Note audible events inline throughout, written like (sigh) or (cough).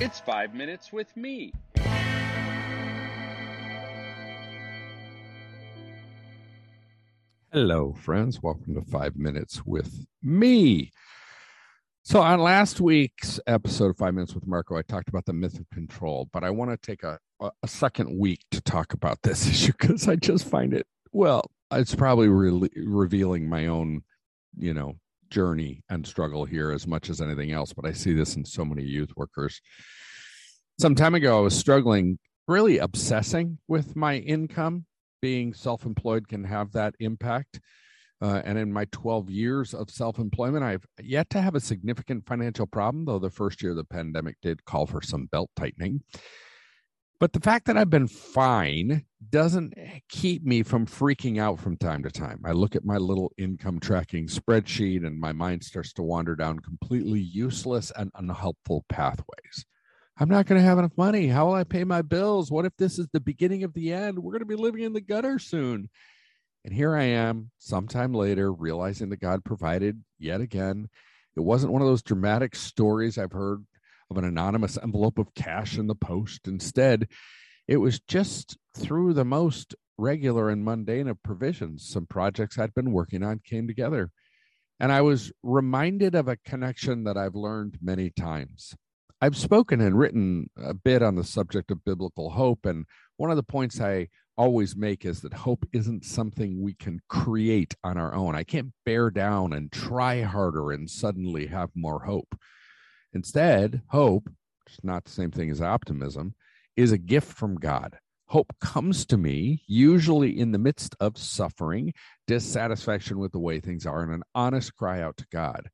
It's five minutes with me. Hello, friends. Welcome to Five Minutes with me. So, on last week's episode of Five Minutes with Marko, I talked about the myth of control, but I want to take a, a second week to talk about this (laughs) issue because I just find it, well, it's probably re- revealing my own, you know, journey and struggle here as much as anything else. But I see this in so many youth workers. Some time ago, I was struggling, really obsessing with my income. Being self employed can have that impact. Uh, and in my 12 years of self employment, I've yet to have a significant financial problem, though the first year of the pandemic did call for some belt tightening. But the fact that I've been fine doesn't keep me from freaking out from time to time. I look at my little income tracking spreadsheet and my mind starts to wander down completely useless and unhelpful pathways. I'm not going to have enough money. How will I pay my bills? What if this is the beginning of the end? We're going to be living in the gutter soon. And here I am, sometime later, realizing that God provided yet again. It wasn't one of those dramatic stories I've heard of an anonymous envelope of cash in the post. Instead, it was just through the most regular and mundane of provisions. Some projects I'd been working on came together. And I was reminded of a connection that I've learned many times. I've spoken and written a bit on the subject of biblical hope. And one of the points I always make is that hope isn't something we can create on our own. I can't bear down and try harder and suddenly have more hope. Instead, hope, which is not the same thing as optimism, is a gift from God. Hope comes to me usually in the midst of suffering, dissatisfaction with the way things are, and an honest cry out to God.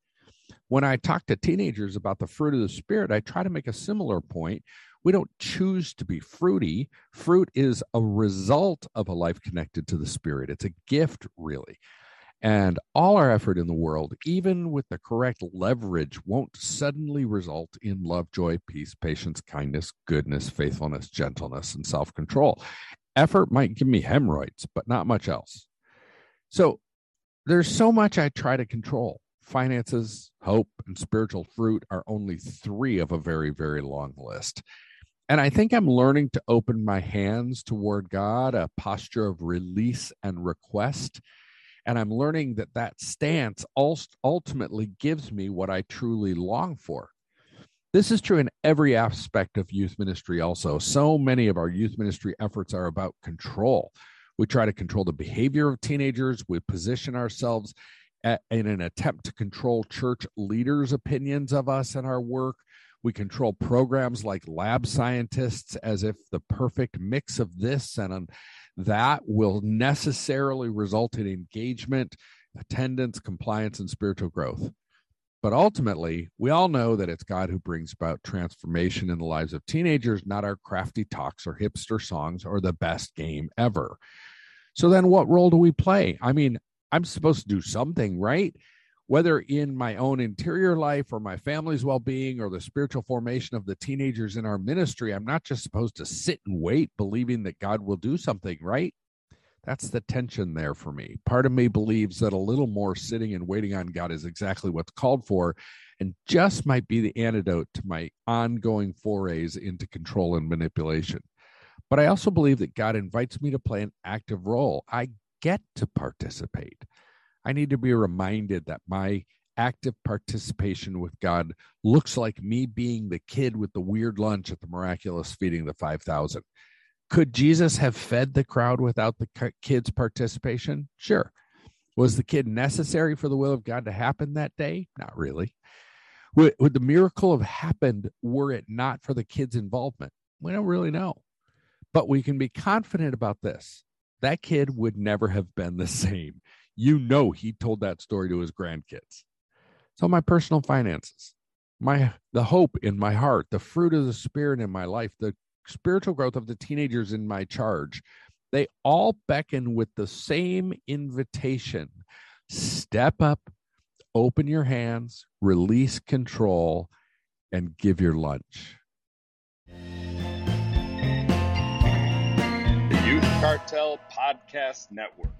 When I talk to teenagers about the fruit of the Spirit, I try to make a similar point we don't choose to be fruity. Fruit is a result of a life connected to the Spirit, it's a gift, really. And all our effort in the world, even with the correct leverage, won't suddenly result in love, joy, peace, patience, kindness, goodness, faithfulness, gentleness, and self control. Effort might give me hemorrhoids, but not much else. So there's so much I try to control. Finances, hope, and spiritual fruit are only three of a very, very long list. And I think I'm learning to open my hands toward God, a posture of release and request. And I'm learning that that stance ultimately gives me what I truly long for. This is true in every aspect of youth ministry, also. So many of our youth ministry efforts are about control. We try to control the behavior of teenagers, we position ourselves in an attempt to control church leaders' opinions of us and our work. We control programs like lab scientists as if the perfect mix of this and that will necessarily result in engagement, attendance, compliance, and spiritual growth. But ultimately, we all know that it's God who brings about transformation in the lives of teenagers, not our crafty talks or hipster songs or the best game ever. So then, what role do we play? I mean, I'm supposed to do something, right? Whether in my own interior life or my family's well being or the spiritual formation of the teenagers in our ministry, I'm not just supposed to sit and wait, believing that God will do something, right? That's the tension there for me. Part of me believes that a little more sitting and waiting on God is exactly what's called for and just might be the antidote to my ongoing forays into control and manipulation. But I also believe that God invites me to play an active role. I get to participate. I need to be reminded that my active participation with God looks like me being the kid with the weird lunch at the miraculous feeding the 5,000. Could Jesus have fed the crowd without the kid's participation? Sure. Was the kid necessary for the will of God to happen that day? Not really. Would, would the miracle have happened were it not for the kid's involvement? We don't really know. But we can be confident about this that kid would never have been the (laughs) same you know he told that story to his grandkids. So my personal finances, my the hope in my heart, the fruit of the spirit in my life, the spiritual growth of the teenagers in my charge, they all beckon with the same invitation. Step up, open your hands, release control, and give your lunch. The Youth Cartel Podcast Network.